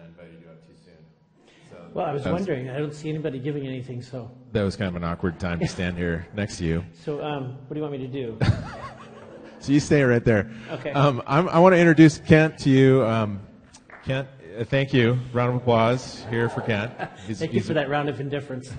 I invited you up too soon. So Well, I was that wondering. I don't see anybody giving anything, so That was kind of an awkward time to stand here next to you. so um, what do you want me to do? So you stay right there. Okay. Um, I'm, I want to introduce Kent to you. Um, Kent, uh, thank you. Round of applause here for Kent. He's, Thank you he's for that round of indifference.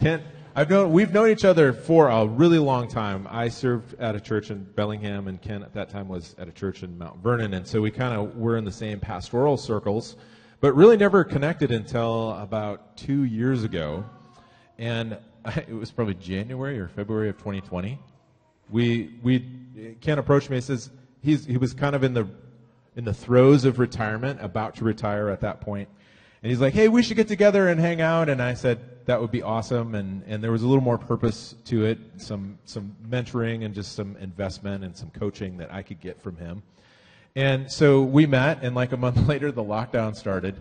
Kent, I've known we've known each other for a really long time. I served at a church in Bellingham, and Kent at that time was at a church in Mount Vernon, and so we kind of were in the same pastoral circles, but really never connected until about two years ago, and I, it was probably January or February of 2020. We we Kent approached me and says he's he was kind of in the in the throes of retirement, about to retire at that point. And he's like, hey, we should get together and hang out. And I said, that would be awesome. And, and there was a little more purpose to it, some, some mentoring and just some investment and some coaching that I could get from him. And so we met, and like a month later, the lockdown started.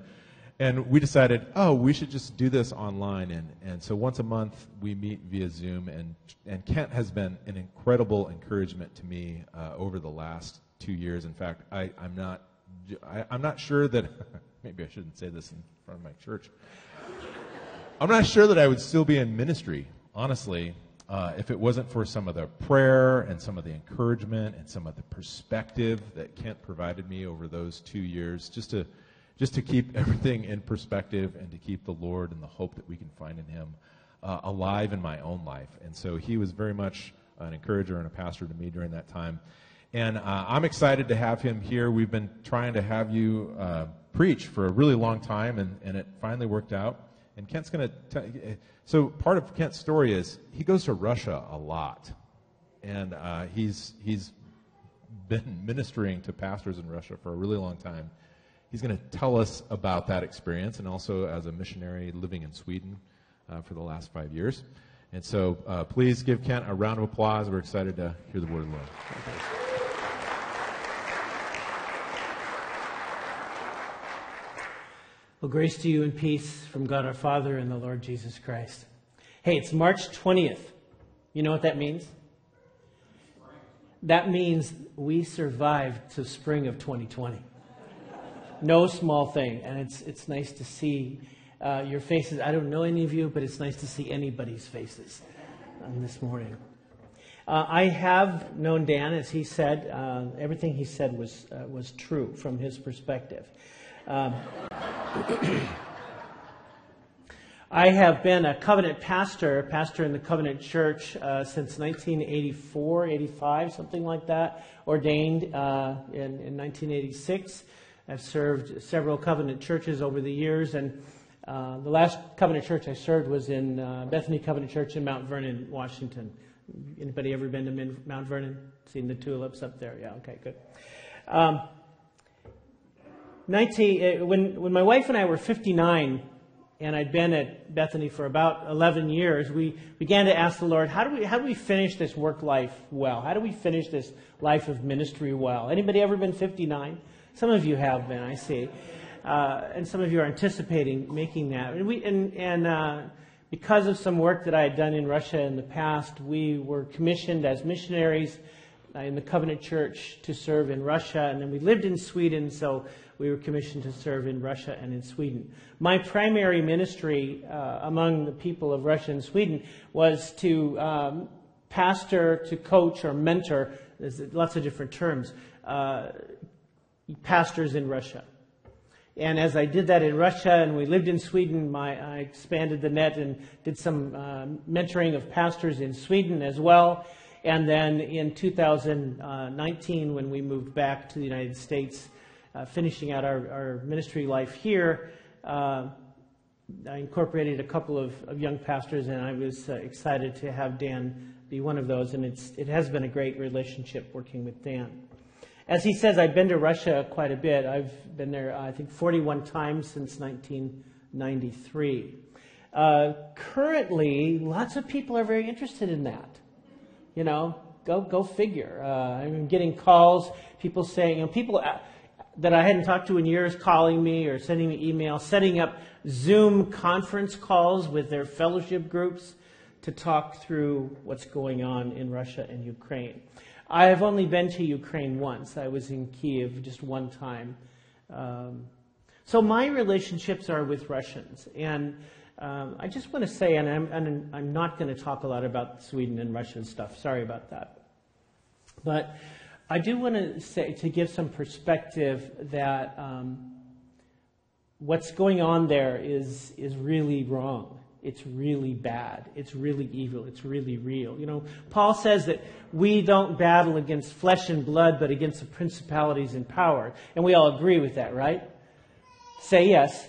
And we decided, oh, we should just do this online. And, and so once a month, we meet via Zoom. And, and Kent has been an incredible encouragement to me uh, over the last two years. In fact, I, I'm, not, I, I'm not sure that, maybe I shouldn't say this in front of my church. I'm not sure that I would still be in ministry, honestly, uh, if it wasn't for some of the prayer and some of the encouragement and some of the perspective that Kent provided me over those two years, just to just to keep everything in perspective and to keep the Lord and the hope that we can find in Him uh, alive in my own life. And so he was very much an encourager and a pastor to me during that time. And uh, I'm excited to have him here. We've been trying to have you uh, preach for a really long time, and, and it finally worked out. And Kent's going to. So part of Kent's story is he goes to Russia a lot, and uh, he's he's been ministering to pastors in Russia for a really long time. He's going to tell us about that experience, and also as a missionary living in Sweden uh, for the last five years. And so, uh, please give Kent a round of applause. We're excited to hear the word of the Lord. Well, grace to you and peace from God our Father and the Lord Jesus Christ. Hey, it's March 20th. You know what that means? That means we survived to spring of 2020. No small thing. And it's, it's nice to see uh, your faces. I don't know any of you, but it's nice to see anybody's faces um, this morning. Uh, I have known Dan, as he said. Uh, everything he said was, uh, was true from his perspective. Um, I have been a covenant pastor, pastor in the covenant church uh, since 1984, 85, something like that, ordained uh, in, in 1986. I've served several covenant churches over the years, and uh, the last covenant church I served was in uh, Bethany Covenant Church in Mount Vernon, Washington. Anybody ever been to Mount Vernon? Seen the tulips up there? Yeah, okay, good. Um, 19, uh, when, when my wife and I were 59, and I'd been at Bethany for about 11 years, we began to ask the Lord, how do we, how do we finish this work life well? How do we finish this life of ministry well? Anybody ever been 59? Some of you have been, I see. Uh, and some of you are anticipating making that. And, we, and, and uh, because of some work that I had done in Russia in the past, we were commissioned as missionaries in the Covenant Church to serve in Russia. And then we lived in Sweden, so we were commissioned to serve in Russia and in Sweden. My primary ministry uh, among the people of Russia and Sweden was to um, pastor, to coach, or mentor. There's lots of different terms. Uh, pastors in Russia. And as I did that in Russia and we lived in Sweden, my, I expanded the net and did some uh, mentoring of pastors in Sweden as well. And then in 2019, when we moved back to the United States, uh, finishing out our, our, ministry life here, uh, I incorporated a couple of, of, young pastors, and I was uh, excited to have Dan be one of those. And it has been a great relationship working with Dan. As he says, I've been to Russia quite a bit. I've been there, I think, 41 times since 1993. Uh, currently, lots of people are very interested in that. You know, go go figure. Uh, I'm getting calls, people saying, know, people uh, that I hadn't talked to in years calling me or sending me emails, setting up Zoom conference calls with their fellowship groups to talk through what's going on in Russia and Ukraine. I have only been to Ukraine once. I was in Kiev just one time. Um, so my relationships are with Russians. And um, I just want to say, and I'm, and I'm not going to talk a lot about Sweden and Russian stuff. Sorry about that. But I do want to say, to give some perspective that um, what's going on there is, is really wrong. It's really bad. It's really evil. It's really real. You know, Paul says that we don't battle against flesh and blood, but against the principalities and power. And we all agree with that, right? Say yes.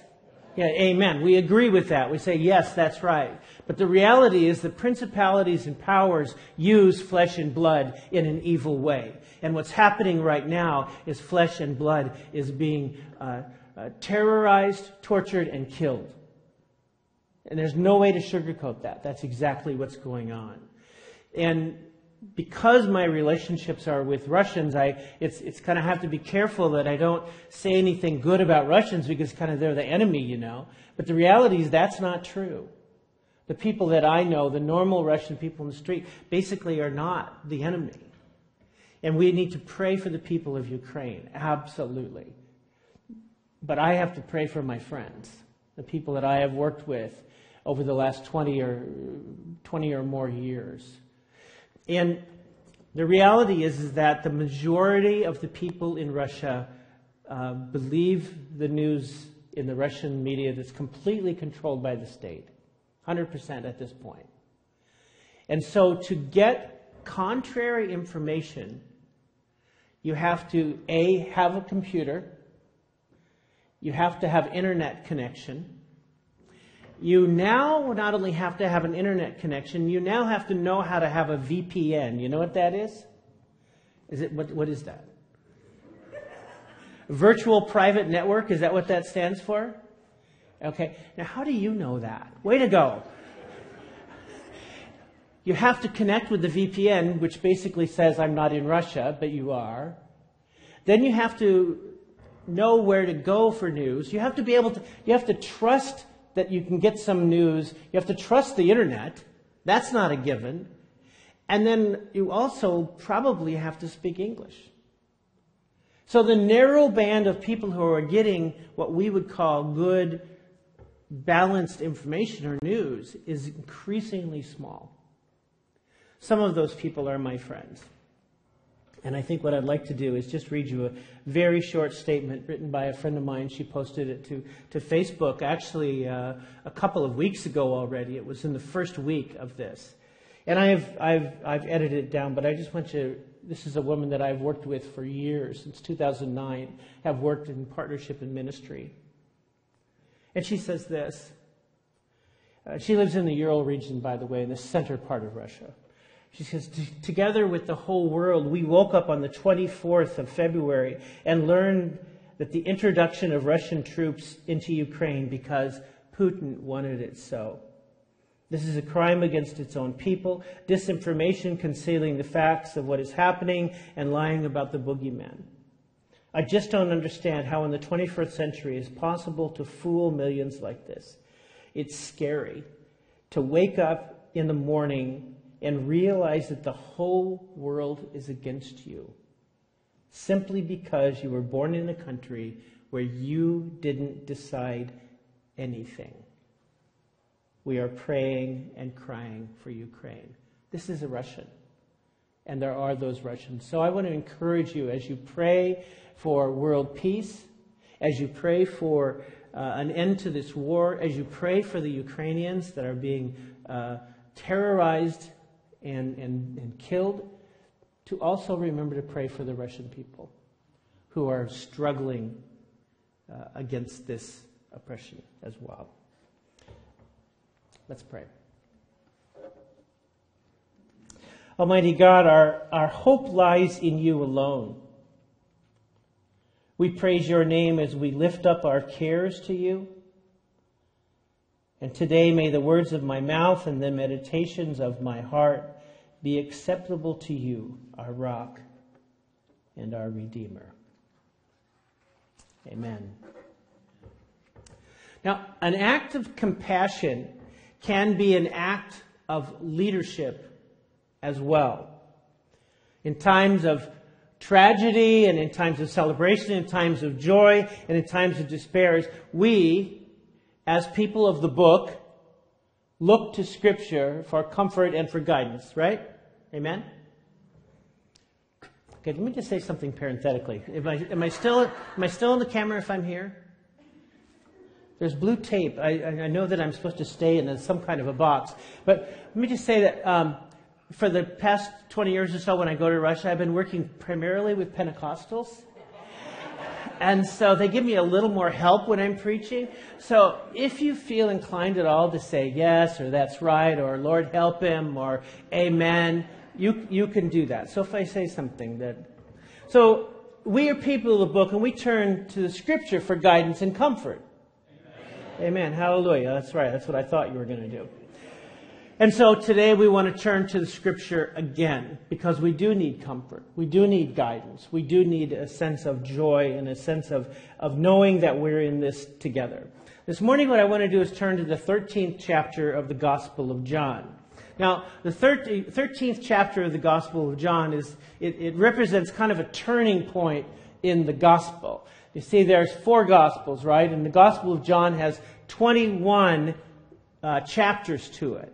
Yeah, amen. We agree with that. We say, yes, that's right. But the reality is that principalities and powers use flesh and blood in an evil way. And what's happening right now is flesh and blood is being uh, uh, terrorized, tortured, and killed. And there's no way to sugarcoat that. That's exactly what's going on. And because my relationships are with Russians, I it's it's kind of have to be careful that I don't say anything good about Russians because kind of they're the enemy, you know. But the reality is that's not true. The people that I know, the normal Russian people in the street, basically are not the enemy. And we need to pray for the people of Ukraine, absolutely. But I have to pray for my friends, the people that I have worked with over the last 20 or 20 or more years. And the reality is, is that the majority of the people in Russia uh, believe the news in the Russian media that's completely controlled by the state, 100% at this point. And so to get contrary information, you have to A, have a computer, you have to have internet connection, you now not only have to have an internet connection, you now have to know how to have a VPN. You know what that is? Is it what, what is that? Virtual private network, is that what that stands for? Okay. Now how do you know that? Way to go. You have to connect with the VPN, which basically says I'm not in Russia, but you are. Then you have to know where to go for news. You have to be able to, you have to trust that you can get some news. You have to trust the internet. That's not a given. And then you also probably have to speak English. So the narrow band of people who are getting what we would call good, balanced information or news is increasingly small. Some of those people are my friends. And I think what I'd like to do is just read you a very short statement written by a friend of mine. She posted it to, to Facebook actually uh, a couple of weeks ago already. It was in the first week of this. And I've, I've, I've edited it down, but I just want you, this is a woman that I've worked with for years, since 2009, have worked in partnership and ministry. And she says this. Uh, she lives in the Ural region, by the way, in the center part of Russia. She says, together with the whole world, we woke up on the 24th of February and learned that the introduction of Russian troops into Ukraine because Putin wanted it so. This is a crime against its own people, disinformation concealing the facts of what is happening and lying about the boogeyman. I just don't understand how in the 21st century it's possible to fool millions like this. It's scary to wake up in the morning and realize that the whole world is against you simply because you were born in a country where you didn't decide anything. We are praying and crying for Ukraine. This is a Russian, and there are those Russians. So I want to encourage you as you pray for world peace, as you pray for uh, an end to this war, as you pray for the Ukrainians that are being uh, terrorized and, and, and killed, to also remember to pray for the Russian people who are struggling uh, against this oppression as well. Let's pray. Almighty God, our, our hope lies in you alone. We praise your name as we lift up our cares to you. And today may the words of my mouth and the meditations of my heart be acceptable to you, our rock and our redeemer. Amen. Now, an act of compassion can be an act of leadership as well. In times of tragedy and in times of celebration, in times of joy and in times of despair, we, as people of the book, look to Scripture for comfort and for guidance, right? Amen? Okay, let me just say something parenthetically. Am I, am I, still, am I still on the camera if I'm here? There's blue tape. I, I know that I'm supposed to stay in some kind of a box. But let me just say that um, for the past 20 years or so, when I go to Russia, I've been working primarily with Pentecostals. And so they give me a little more help when I'm preaching. So if you feel inclined at all to say yes, or that's right, or Lord help him, or amen, you, you can do that. So if I say something that. So we are people of the book, and we turn to the scripture for guidance and comfort. Amen. amen. Hallelujah. That's right. That's what I thought you were going to do. And so today we want to turn to the scripture again because we do need comfort. We do need guidance. We do need a sense of joy and a sense of, of knowing that we're in this together. This morning, what I want to do is turn to the 13th chapter of the Gospel of John. Now, the 13th chapter of the Gospel of John is, it, it represents kind of a turning point in the Gospel. You see, there's four Gospels, right? And the Gospel of John has 21 uh, chapters to it.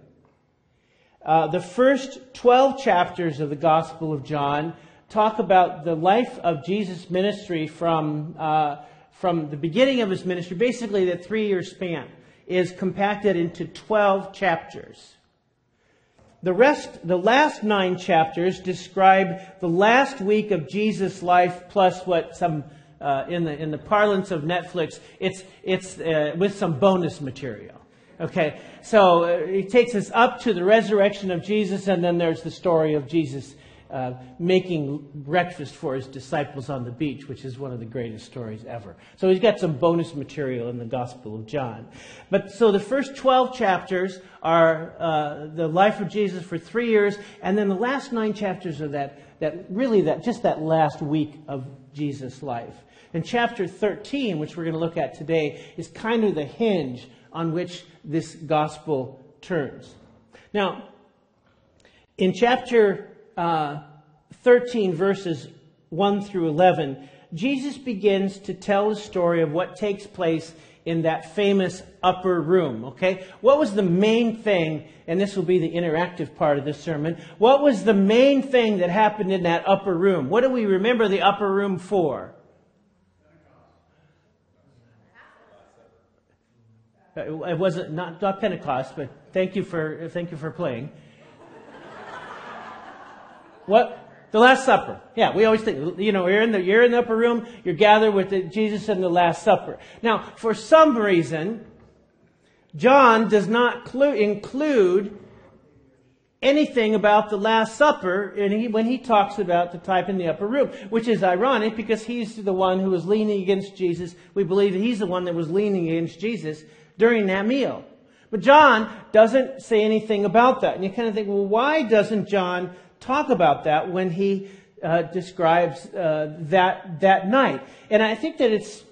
Uh, the first 12 chapters of the Gospel of John talk about the life of Jesus' ministry from, uh, from the beginning of his ministry, basically the three year span, is compacted into 12 chapters. The rest, the last nine chapters describe the last week of Jesus' life plus what some, uh, in the, in the parlance of Netflix, it's, it's uh, with some bonus material. Okay, so uh, he takes us up to the resurrection of Jesus, and then there's the story of Jesus uh, making breakfast for his disciples on the beach, which is one of the greatest stories ever. So he's got some bonus material in the Gospel of John. But so the first 12 chapters are uh, the life of Jesus for three years, and then the last nine chapters are that, that really that just that last week of Jesus' life. And chapter 13, which we're going to look at today, is kind of the hinge on which this gospel turns. Now, in chapter uh, 13, verses 1 through 11, Jesus begins to tell the story of what takes place in that famous upper room. Okay? What was the main thing, and this will be the interactive part of this sermon, what was the main thing that happened in that upper room? What do we remember the upper room for? Uh, it wasn't not, not Pentecost, but thank you for thank you for playing. what? The Last Supper. Yeah, we always think, you know, you're in the, you're in the upper room, you're gathered with the, Jesus in the Last Supper. Now, for some reason, John does not clu- include anything about the Last Supper he, when he talks about the type in the upper room, which is ironic because he's the one who was leaning against Jesus. We believe that he's the one that was leaning against Jesus during that meal. But John doesn't say anything about that. And you kind of think, well, why doesn't John talk about that when he uh, describes uh, that, that night? And I think that it's.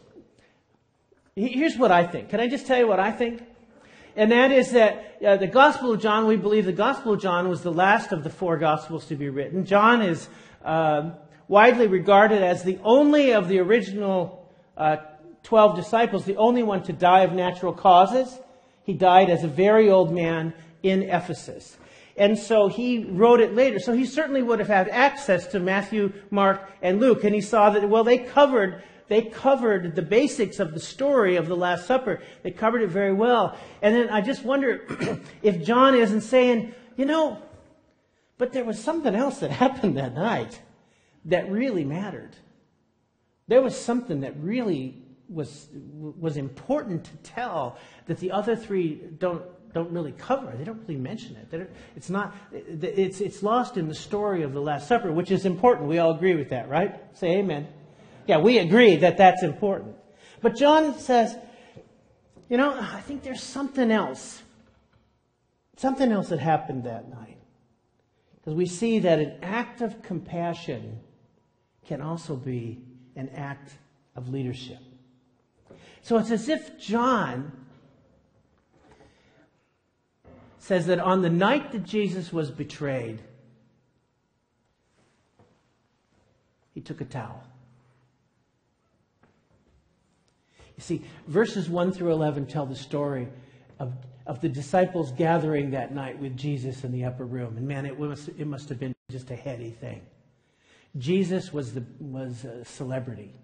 Here's what I think. Can I just tell you what I think? And that is that uh, the Gospel of John, we believe the Gospel of John was the last of the four Gospels to be written. John is uh, widely regarded as the only of the original uh, 12 disciples, the only one to die of natural causes. He died as a very old man in Ephesus. And so he wrote it later. So he certainly would have had access to Matthew, Mark, and Luke. And he saw that, well, they covered, they covered the basics of the story of the Last Supper. They covered it very well. And then I just wonder if John isn't saying, you know, but there was something else that happened that night that really mattered. There was something that really was was important to tell that the other three don't don't really cover. They don't really mention it. it's not. It's it's lost in the story of the Last Supper, which is important. We all agree with that, right? Say Amen. Yeah, we agree that that's important. But John says, you know, I think there's something else. Something else that happened that night. Because we see that an act of compassion can also be an act of leadership. So it's as if John says that on the night that Jesus was betrayed, He took a towel. You see, verses 1 through 11 tell the story of, of the disciples gathering that night with Jesus in the upper room. And man, it, was, it must have been just a heady thing. Jesus was, the, was a celebrity.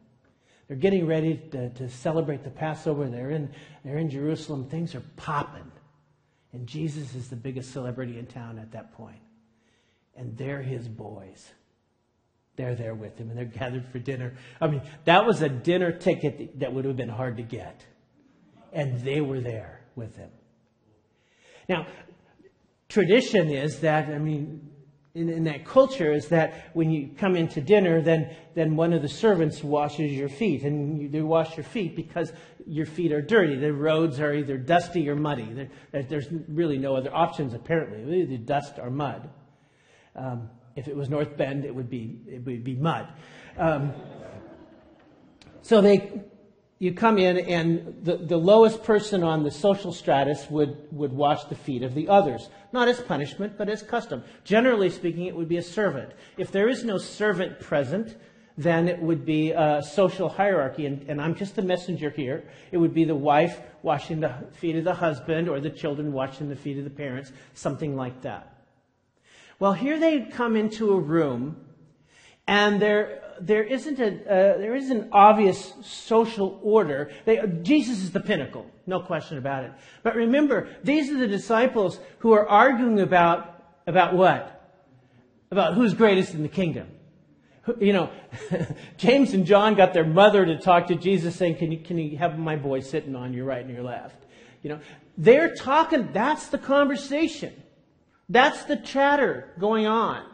They're getting ready to, to celebrate the Passover. They're in, they're in Jerusalem. Things are popping. And Jesus is the biggest celebrity in town at that point. And they're his boys. They're there with him and they're gathered for dinner. I mean, that was a dinner ticket that would have been hard to get. And they were there with him. Now, tradition is that, I mean, in, in, that culture is that when you come into dinner, then, then one of the servants washes your feet. And you, they wash your feet because your feet are dirty. The roads are either dusty or muddy. There, there's really no other options, apparently, either dust or mud. Um, if it was North Bend, it would be, it would be mud. Um, so they, you come in, and the, the lowest person on the social stratus would, would wash the feet of the others. Not as punishment, but as custom. Generally speaking, it would be a servant. If there is no servant present, then it would be a social hierarchy. And, and I'm just the messenger here. It would be the wife washing the feet of the husband, or the children washing the feet of the parents, something like that. Well, here they come into a room, and there, there, isn't a, uh, there is an obvious social order. They, Jesus is the pinnacle, no question about it. But remember, these are the disciples who are arguing about, about what? About who's greatest in the kingdom. You know, James and John got their mother to talk to Jesus saying, can you, can you have my boy sitting on your right and your left? You know, they're talking, that's the conversation. That's the chatter going on.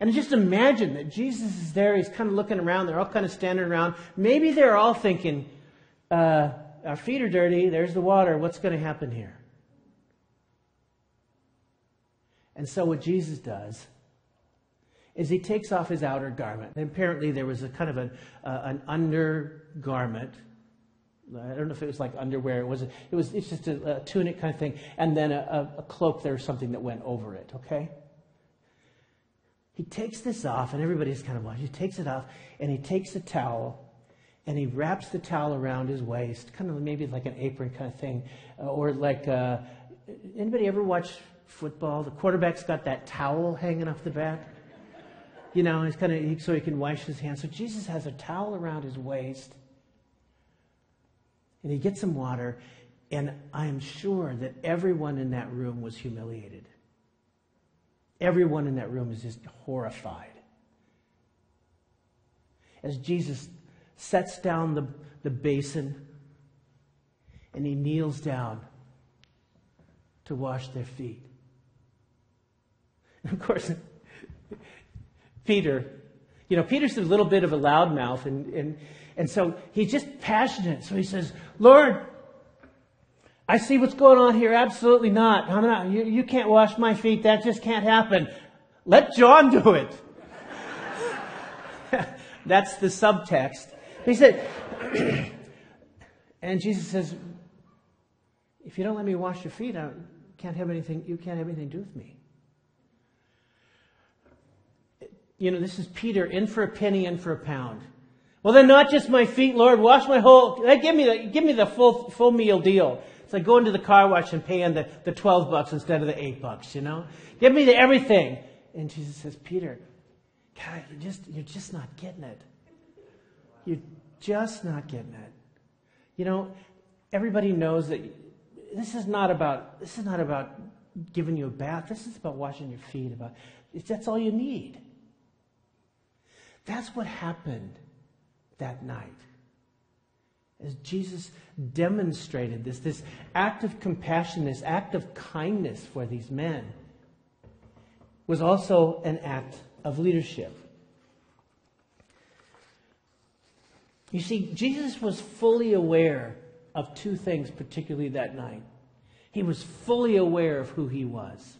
And just imagine that Jesus is there. He's kind of looking around. They're all kind of standing around. Maybe they're all thinking, uh, our feet are dirty. There's the water. What's going to happen here? And so what Jesus does is he takes off his outer garment. And apparently there was a kind of an, uh, an undergarment I don't know if it was like underwear. It was. It was. It's just a, a tunic kind of thing, and then a, a, cloak. There was something that went over it. Okay. He takes this off, and everybody's kind of watching. He takes it off, and he takes a towel, and he wraps the towel around his waist, kind of maybe like an apron kind of thing, uh, or like. Uh, anybody ever watch football? The quarterback's got that towel hanging off the back. You know, he's kind of so he can wash his hands. So Jesus has a towel around his waist and he gets some water, and I am sure that everyone in that room was humiliated. Everyone in that room is just horrified. As Jesus sets down the, the basin and he kneels down to wash their feet. And of course, Peter, you know, Peter's a little bit of a loudmouth, and, and and so he's just passionate. So he says, Lord, I see what's going on here. Absolutely not. I'm not. You, you can't wash my feet. That just can't happen. Let John do it. That's the subtext. He said, and Jesus says, if you don't let me wash your feet, I can't have anything, you can't have anything to do with me. You know, this is Peter in for a penny, in for a pound. Well, then not just my feet, Lord, wash my whole, give me the, give me the full, full meal deal. It's like going to the car wash and paying the, the 12 bucks instead of the 8 bucks, you know? Give me the everything. And Jesus says, Peter, God, you're just, you're just not getting it. You're just not getting it. You know, everybody knows that this is not about, this is not about giving you a bath. This is about washing your feet. About, that's all you need. That's what happened that night. As Jesus demonstrated this, this act of compassion, this act of kindness for these men, was also an act of leadership. You see, Jesus was fully aware of two things, particularly that night. He was fully aware of who he was.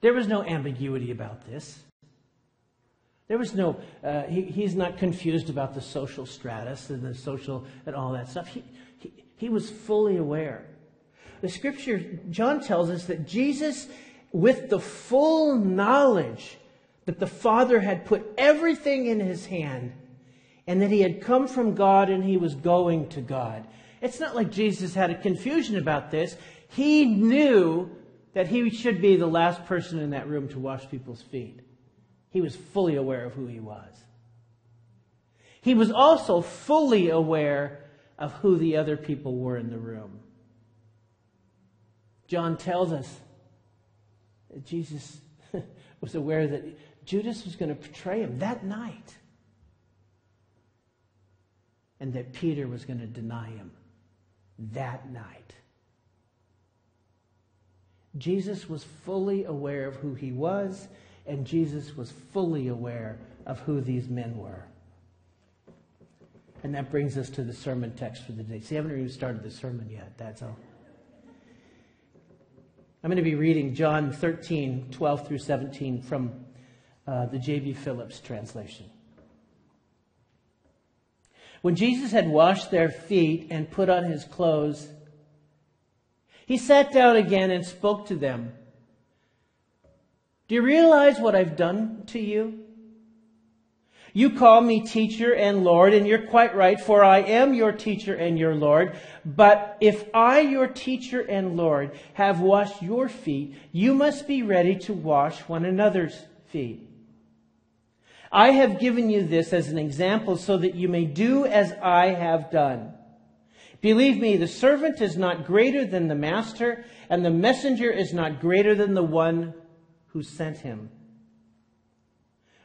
There was no ambiguity about this. There was no, uh, he, he's not confused about the social stratus and the social and all that stuff. He, he, he was fully aware. The scripture, John tells us that Jesus, with the full knowledge that the Father had put everything in his hand and that he had come from God and he was going to God. It's not like Jesus had a confusion about this. He knew that he should be the last person in that room to wash people's feet. He was fully aware of who he was. He was also fully aware of who the other people were in the room. John tells us that Jesus was aware that Judas was going to betray him that night and that Peter was going to deny him that night. Jesus was fully aware of who he was, and Jesus was fully aware of who these men were. And that brings us to the sermon text for the day. See, I haven't even started the sermon yet, that's all. I'm going to be reading John 13, 12 through 17 from uh, the J.B. Phillips translation. When Jesus had washed their feet and put on his clothes, he sat down again and spoke to them. Do you realize what I've done to you? You call me teacher and Lord, and you're quite right, for I am your teacher and your Lord. But if I, your teacher and Lord, have washed your feet, you must be ready to wash one another's feet. I have given you this as an example so that you may do as I have done. Believe me, the servant is not greater than the master, and the messenger is not greater than the one who sent him.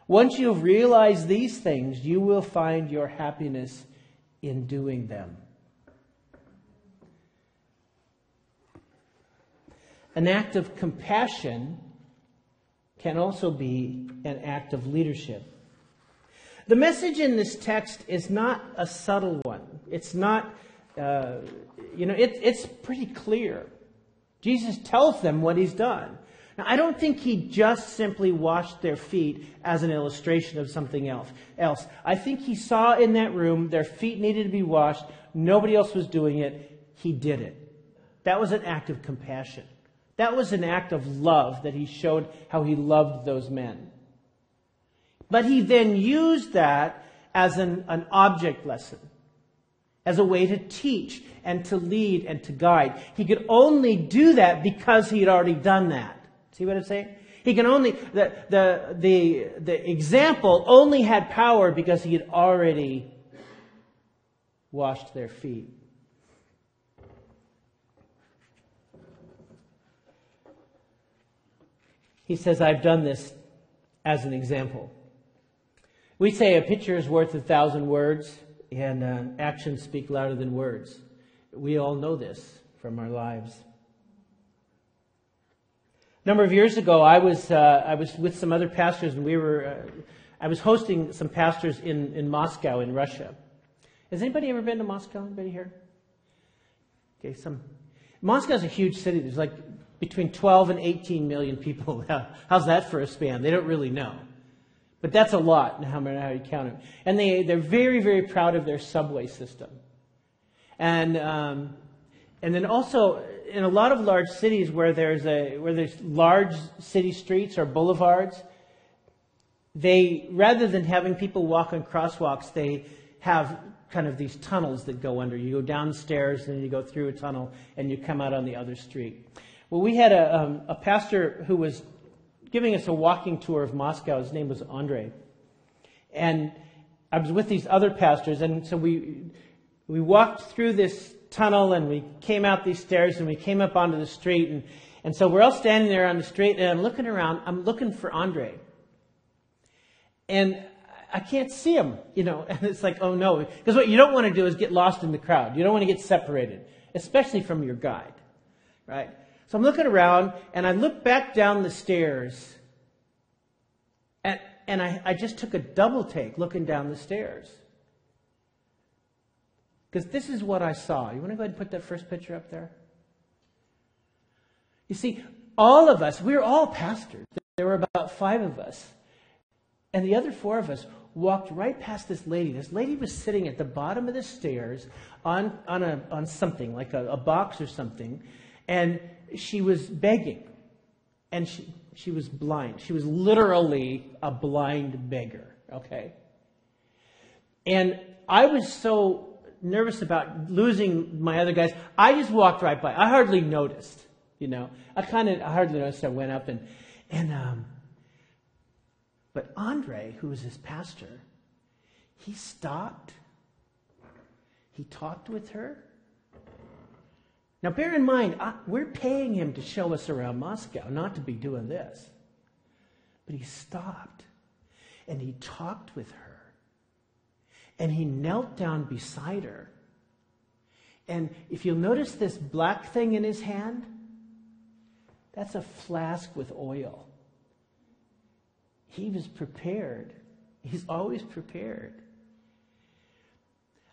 Once you have realized these things, you will find your happiness in doing them. An act of compassion can also be an act of leadership. The message in this text is not a subtle one. It's not, uh, you know, it, it's pretty clear. Jesus tells them what he's done. Now, I don't think he just simply washed their feet as an illustration of something else. Else, I think he saw in that room their feet needed to be washed. Nobody else was doing it. He did it. That was an act of compassion. That was an act of love that he showed how he loved those men. But he then used that as an, an object lesson, as a way to teach and to lead and to guide. He could only do that because he had already done that. See what I'm saying? He can only, the, the, the, the example only had power because he had already washed their feet. He says, I've done this as an example. We say a picture is worth a thousand words, and uh, actions speak louder than words. We all know this from our lives number of years ago, I was, uh, I was with some other pastors, and we were, uh, I was hosting some pastors in, in Moscow, in Russia. Has anybody ever been to Moscow? Anybody here? Okay, some. Moscow's a huge city. There's like between 12 and 18 million people. How's that for a span? They don't really know. But that's a lot, how, how you count them. And they, they're very, very proud of their subway system. And, um, and then also, in a lot of large cities where there's a where there's large city streets or boulevards, they rather than having people walk on crosswalks, they have kind of these tunnels that go under. You go downstairs and you go through a tunnel and you come out on the other street. Well, we had a, um, a pastor who was giving us a walking tour of Moscow. His name was Andre, and I was with these other pastors, and so we we walked through this tunnel and we came out these stairs and we came up onto the street. And, and so we're all standing there on the street and I'm looking around. I'm looking for Andre. And I can't see him, you know. And it's like, oh no. Because what you don't want to do is get lost in the crowd. You don't want to get separated, especially from your guide, right? So I'm looking around and I look back down the stairs and, and I, I just took a double take looking down the stairs. Because this is what I saw. You want to go ahead and put that first picture up there? You see, all of us, we were all pastors. There were about five of us. And the other four of us walked right past this lady. This lady was sitting at the bottom of the stairs on, on, a, on something, like a, a box or something, and she was begging. And she, she was blind. She was literally a blind beggar, okay? And I was so nervous about losing my other guys. I just walked right by. I hardly noticed, you know. I kind of hardly noticed. I went up and, and, um, but Andre, who was his pastor, he stopped. He talked with her. Now, bear in mind, I, we're paying him to show us around Moscow, not to be doing this. But he stopped and he talked with her. And he knelt down beside her. And if you'll notice this black thing in his hand, that's a flask with oil. He was prepared. He's always prepared.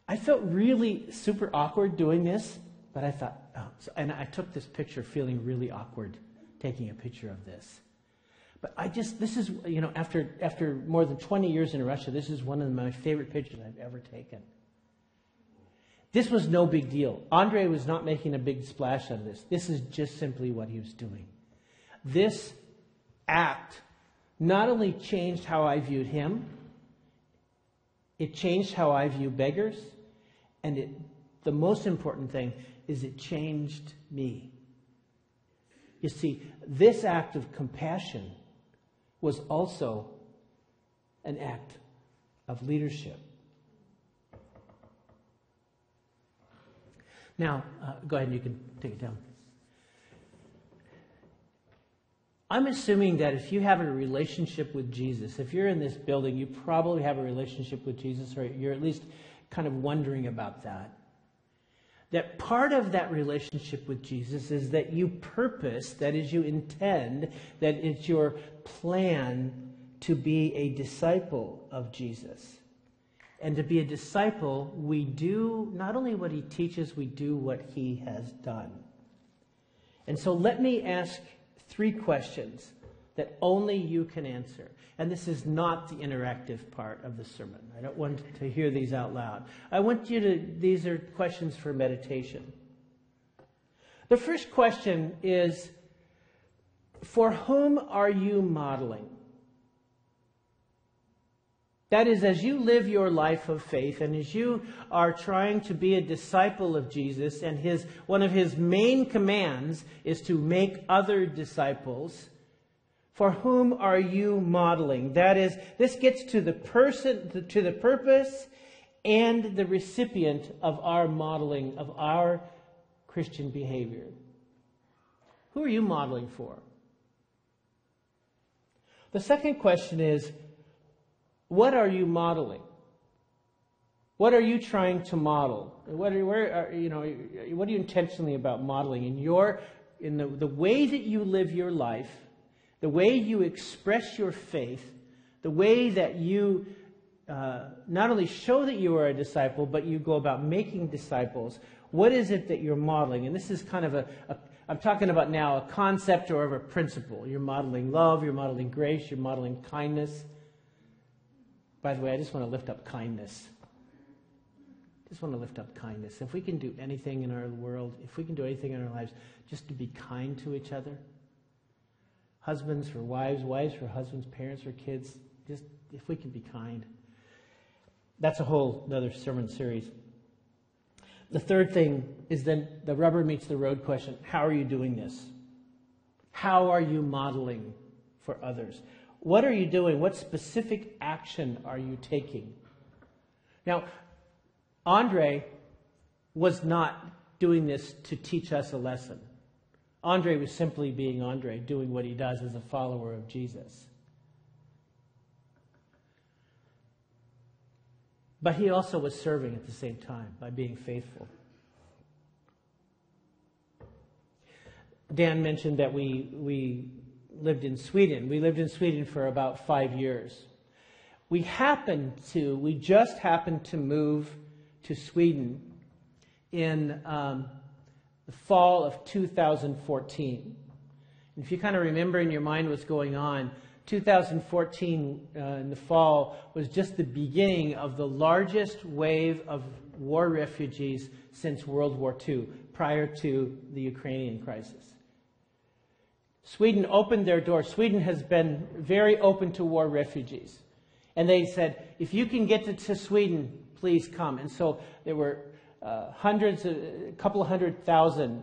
I felt really super awkward doing this, but I thought, oh, so, and I took this picture feeling really awkward taking a picture of this. But I just, this is, you know, after, after more than 20 years in Russia, this is one of my favorite pictures I've ever taken. This was no big deal. Andre was not making a big splash out of this. This is just simply what he was doing. This act not only changed how I viewed him, it changed how I view beggars, and it, the most important thing is it changed me. You see, this act of compassion was also an act of leadership. Now, uh, go ahead and you can take it down. I'm assuming that if you have a relationship with Jesus, if you're in this building, you probably have a relationship with Jesus, or you're at least kind of wondering about that. That part of that relationship with Jesus is that you purpose, that is, you intend, that it's your plan to be a disciple of Jesus. And to be a disciple, we do not only what he teaches, we do what he has done. And so let me ask three questions that only you can answer. And this is not the interactive part of the sermon. I don't want to hear these out loud. I want you to, these are questions for meditation. The first question is For whom are you modeling? That is, as you live your life of faith and as you are trying to be a disciple of Jesus, and his, one of his main commands is to make other disciples, for whom are you modeling? That is, this gets to the person, to the purpose and the recipient of our modeling, of our Christian behavior. Who are you modeling for? The second question is, what are you modeling? What are you trying to model? What are, where are, you know, what are you intentionally about modeling in your in the, the way that you live your life, the way you express your faith, the way that you uh, not only show that you are a disciple, but you go about making disciples. What is it that you're modeling? And this is kind of a, a I'm talking about now a concept or a principle. You're modeling love, you're modeling grace, you're modeling kindness. By the way, I just want to lift up kindness. Just want to lift up kindness. If we can do anything in our world, if we can do anything in our lives, just to be kind to each other. Husbands for wives, wives for husbands, parents for kids, just if we can be kind. That's a whole other sermon series. The third thing is then the rubber meets the road question. How are you doing this? How are you modeling for others? What are you doing? What specific action are you taking? Now, Andre was not doing this to teach us a lesson. Andre was simply being Andre, doing what he does as a follower of Jesus. But he also was serving at the same time by being faithful. Dan mentioned that we, we lived in Sweden. We lived in Sweden for about five years. We happened to, we just happened to move to Sweden in um, the fall of 2014. And if you kind of remember in your mind what's going on, 2014 uh, in the fall was just the beginning of the largest wave of war refugees since World War II, prior to the Ukrainian crisis. Sweden opened their doors. Sweden has been very open to war refugees. And they said, if you can get to, to Sweden, please come. And so there were uh, hundreds, a couple of hundred thousand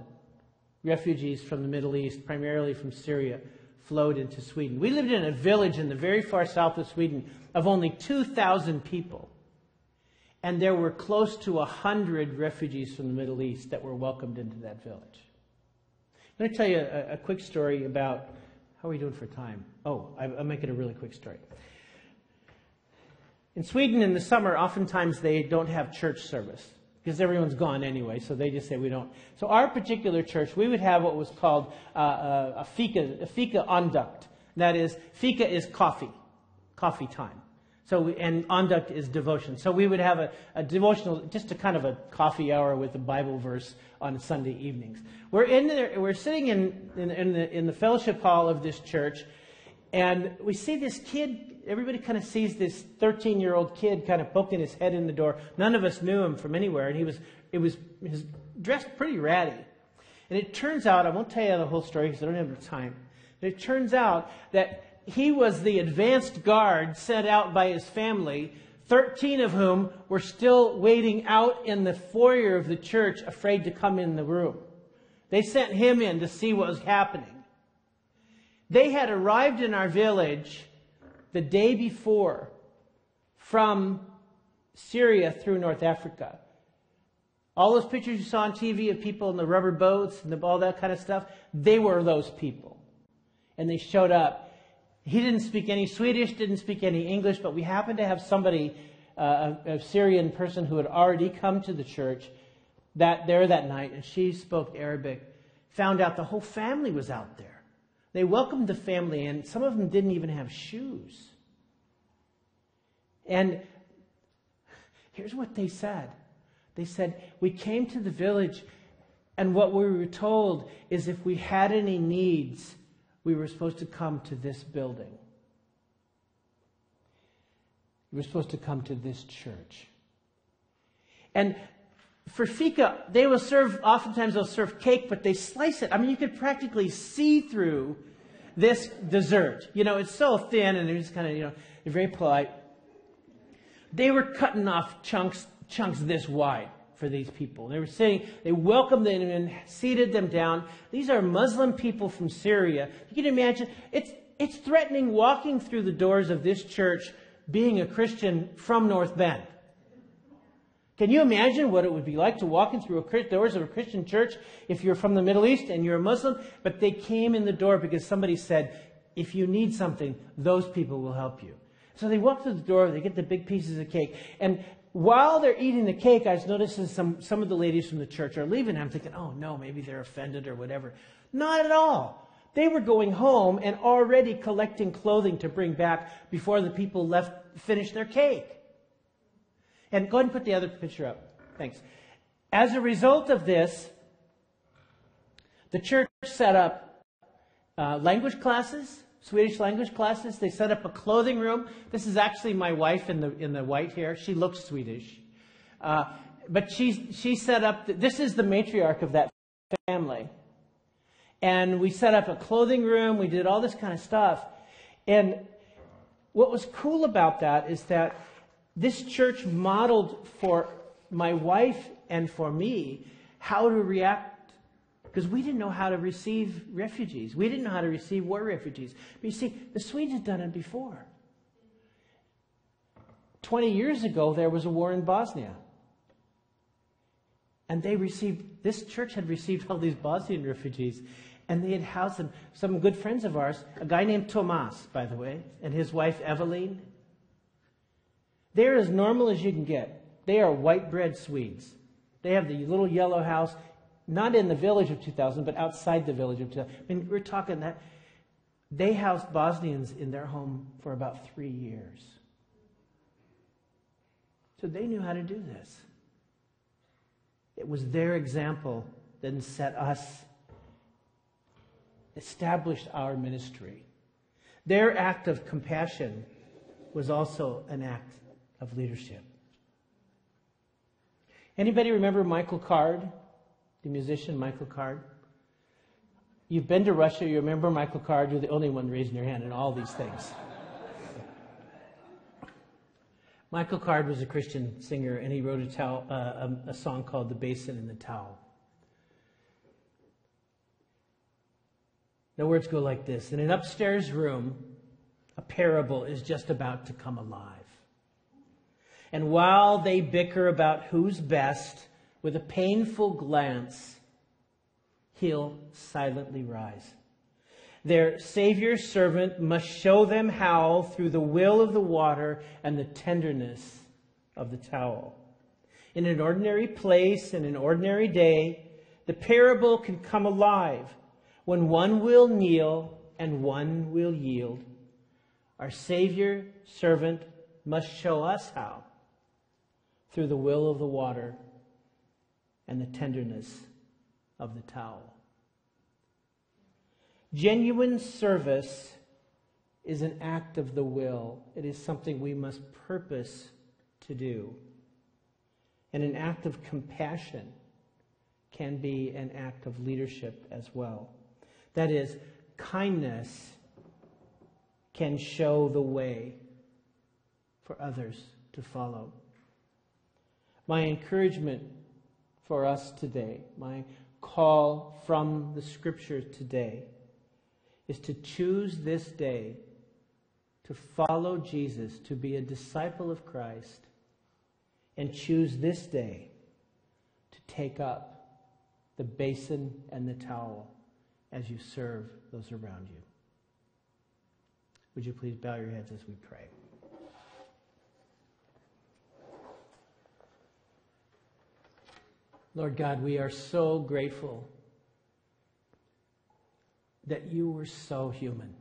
refugees from the Middle East, primarily from Syria, flowed into Sweden. We lived in a village in the very far south of Sweden of only 2,000 people. And there were close to 100 refugees from the Middle East that were welcomed into that village. Let me tell you a, a quick story about how are we doing for time? Oh, I, I'll make it a really quick story. In Sweden in the summer, oftentimes they don't have church service because everyone's gone anyway, so they just say we don't. So our particular church, we would have what was called uh, uh a fika, a fika andakt. That is, fika is coffee, coffee time. So we, and andakt is devotion. So we would have a, a, devotional, just a kind of a coffee hour with a Bible verse on Sunday evenings. We're in there, we're sitting in, in, in, the, in the fellowship hall of this church, and we see this kid everybody kind of sees this 13 year old kid kind of poking his head in the door. None of us knew him from anywhere, and he was, it was, he was dressed pretty ratty. And it turns out, I won't tell you the whole story because I don't have the time, but it turns out that he was the advanced guard sent out by his family, 13 of whom were still waiting out in the foyer of the church, afraid to come in the room. They sent him in to see what was happening. They had arrived in our village the day before from Syria through North Africa. All those pictures you saw on TV of people in the rubber boats and the, all that kind of stuff, they were those people. And they showed up. He didn't speak any Swedish, didn't speak any English, but we happened to have somebody, uh, a, a Syrian person who had already come to the church that there that night, and she spoke Arabic. Found out the whole family was out there. They welcomed the family and Some of them didn't even have shoes. And here's what they said they said, We came to the village, and what we were told is if we had any needs, we were supposed to come to this building. We were supposed to come to this church. And for fika, they will serve, oftentimes they'll serve cake, but they slice it. I mean, you could practically see through this dessert. You know, it's so thin and they're just kind of, you know, they're very polite. They were cutting off chunks, chunks this wide for these people. They were sitting, they welcomed them and seated them down. These are Muslim people from Syria. You can imagine, it's, it's threatening walking through the doors of this church being a Christian from North Bend. Can you imagine what it would be like to walk in through the doors of a Christian church if you're from the Middle East and you're a Muslim? But they came in the door because somebody said, if you need something, those people will help you. So they walk through the door, they get the big pieces of cake. And while they're eating the cake, I was noticing some, some of the ladies from the church are leaving. I'm thinking, oh no, maybe they're offended or whatever. Not at all. They were going home and already collecting clothing to bring back before the people left, finished their cake. And go ahead and put the other picture up. Thanks. As a result of this, the church set up uh, language classes, Swedish language classes. They set up a clothing room. This is actually my wife in the in the white hair. She looks Swedish, uh, but she she set up. The, this is the matriarch of that family, and we set up a clothing room. We did all this kind of stuff, and what was cool about that is that this church modeled for my wife and for me how to react because we didn't know how to receive refugees. We didn't know how to receive war refugees. But you see, the Swedes had done it before. 20 years ago, there was a war in Bosnia. And they received, this church had received all these Bosnian refugees, and they had housed them. Some good friends of ours, a guy named Tomas, by the way, and his wife Eveline, they're as normal as you can get. They are white bread Swedes. They have the little yellow house, not in the village of 2000, but outside the village of 2000. I mean, we're talking that they housed Bosnians in their home for about three years. So they knew how to do this. It was their example that set us, established our ministry. Their act of compassion was also an act of leadership. Anybody remember Michael Card, the musician Michael Card? You've been to Russia, you remember Michael Card, you're the only one raising your hand in all these things. Michael Card was a Christian singer, and he wrote a, towel, uh, a, a song called The Basin and the Towel. The words go like this In an upstairs room, a parable is just about to come alive. And while they bicker about who's best, with a painful glance, he'll silently rise. Their Savior's servant must show them how, through the will of the water and the tenderness of the towel. In an ordinary place, in an ordinary day, the parable can come alive when one will kneel and one will yield. Our Savior servant must show us how, through the will of the water and the tenderness of the towel. Genuine service is an act of the will, it is something we must purpose to do. And an act of compassion can be an act of leadership as well. That is, kindness can show the way for others to follow. My encouragement for us today, my call from the scripture today, is to choose this day to follow Jesus, to be a disciple of Christ, and choose this day to take up the basin and the towel as you serve those around you. Would you please bow your heads as we pray? Lord God, we are so grateful that you were so human.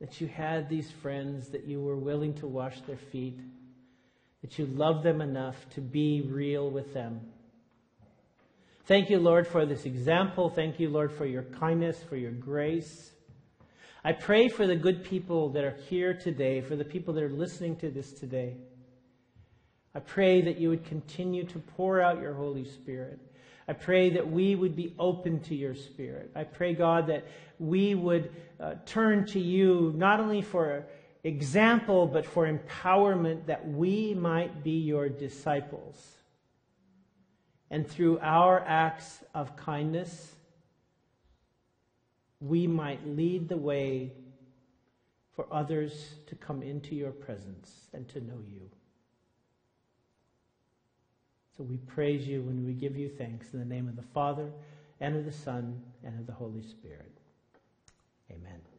That you had these friends, that you were willing to wash their feet, that you loved them enough to be real with them. Thank you, Lord, for this example. Thank you, Lord, for your kindness, for your grace. I pray for the good people that are here today, for the people that are listening to this today. I pray that you would continue to pour out your Holy Spirit. I pray that we would be open to your Spirit. I pray, God, that we would uh, turn to you not only for example, but for empowerment that we might be your disciples. And through our acts of kindness, we might lead the way for others to come into your presence and to know you. So we praise you and we give you thanks in the name of the Father, and of the Son, and of the Holy Spirit. Amen.